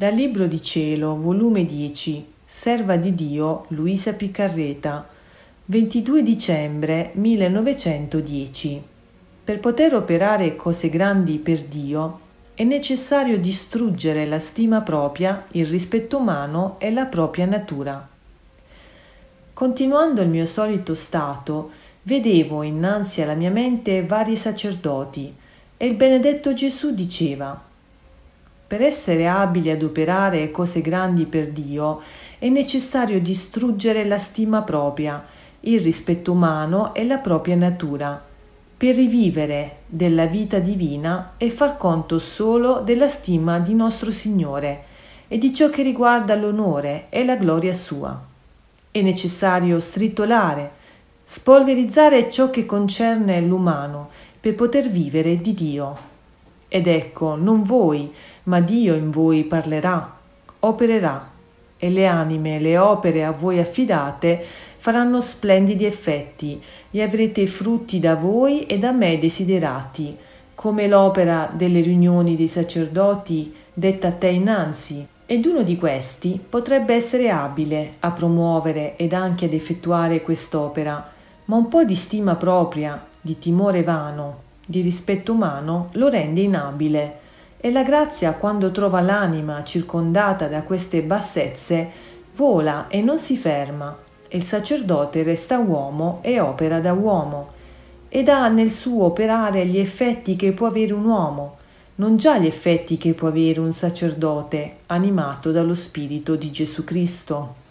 Dal Libro di Cielo, volume 10, Serva di Dio Luisa Piccarreta, 22 dicembre 1910. Per poter operare cose grandi per Dio è necessario distruggere la stima propria, il rispetto umano e la propria natura. Continuando il mio solito stato, vedevo innanzi alla mia mente vari sacerdoti e il benedetto Gesù diceva per essere abili ad operare cose grandi per Dio è necessario distruggere la stima propria, il rispetto umano e la propria natura, per rivivere della vita divina e far conto solo della stima di nostro Signore e di ciò che riguarda l'onore e la gloria sua. È necessario stritolare, spolverizzare ciò che concerne l'umano per poter vivere di Dio. Ed ecco, non voi, ma Dio in voi parlerà, opererà, e le anime, le opere a voi affidate faranno splendidi effetti, e avrete frutti da voi e da me desiderati, come l'opera delle riunioni dei sacerdoti detta a te innanzi. Ed uno di questi potrebbe essere abile a promuovere ed anche ad effettuare quest'opera, ma un po' di stima propria, di timore vano, di rispetto umano lo rende inabile e la grazia quando trova l'anima circondata da queste bassezze vola e non si ferma e il sacerdote resta uomo e opera da uomo ed ha nel suo operare gli effetti che può avere un uomo, non già gli effetti che può avere un sacerdote animato dallo Spirito di Gesù Cristo.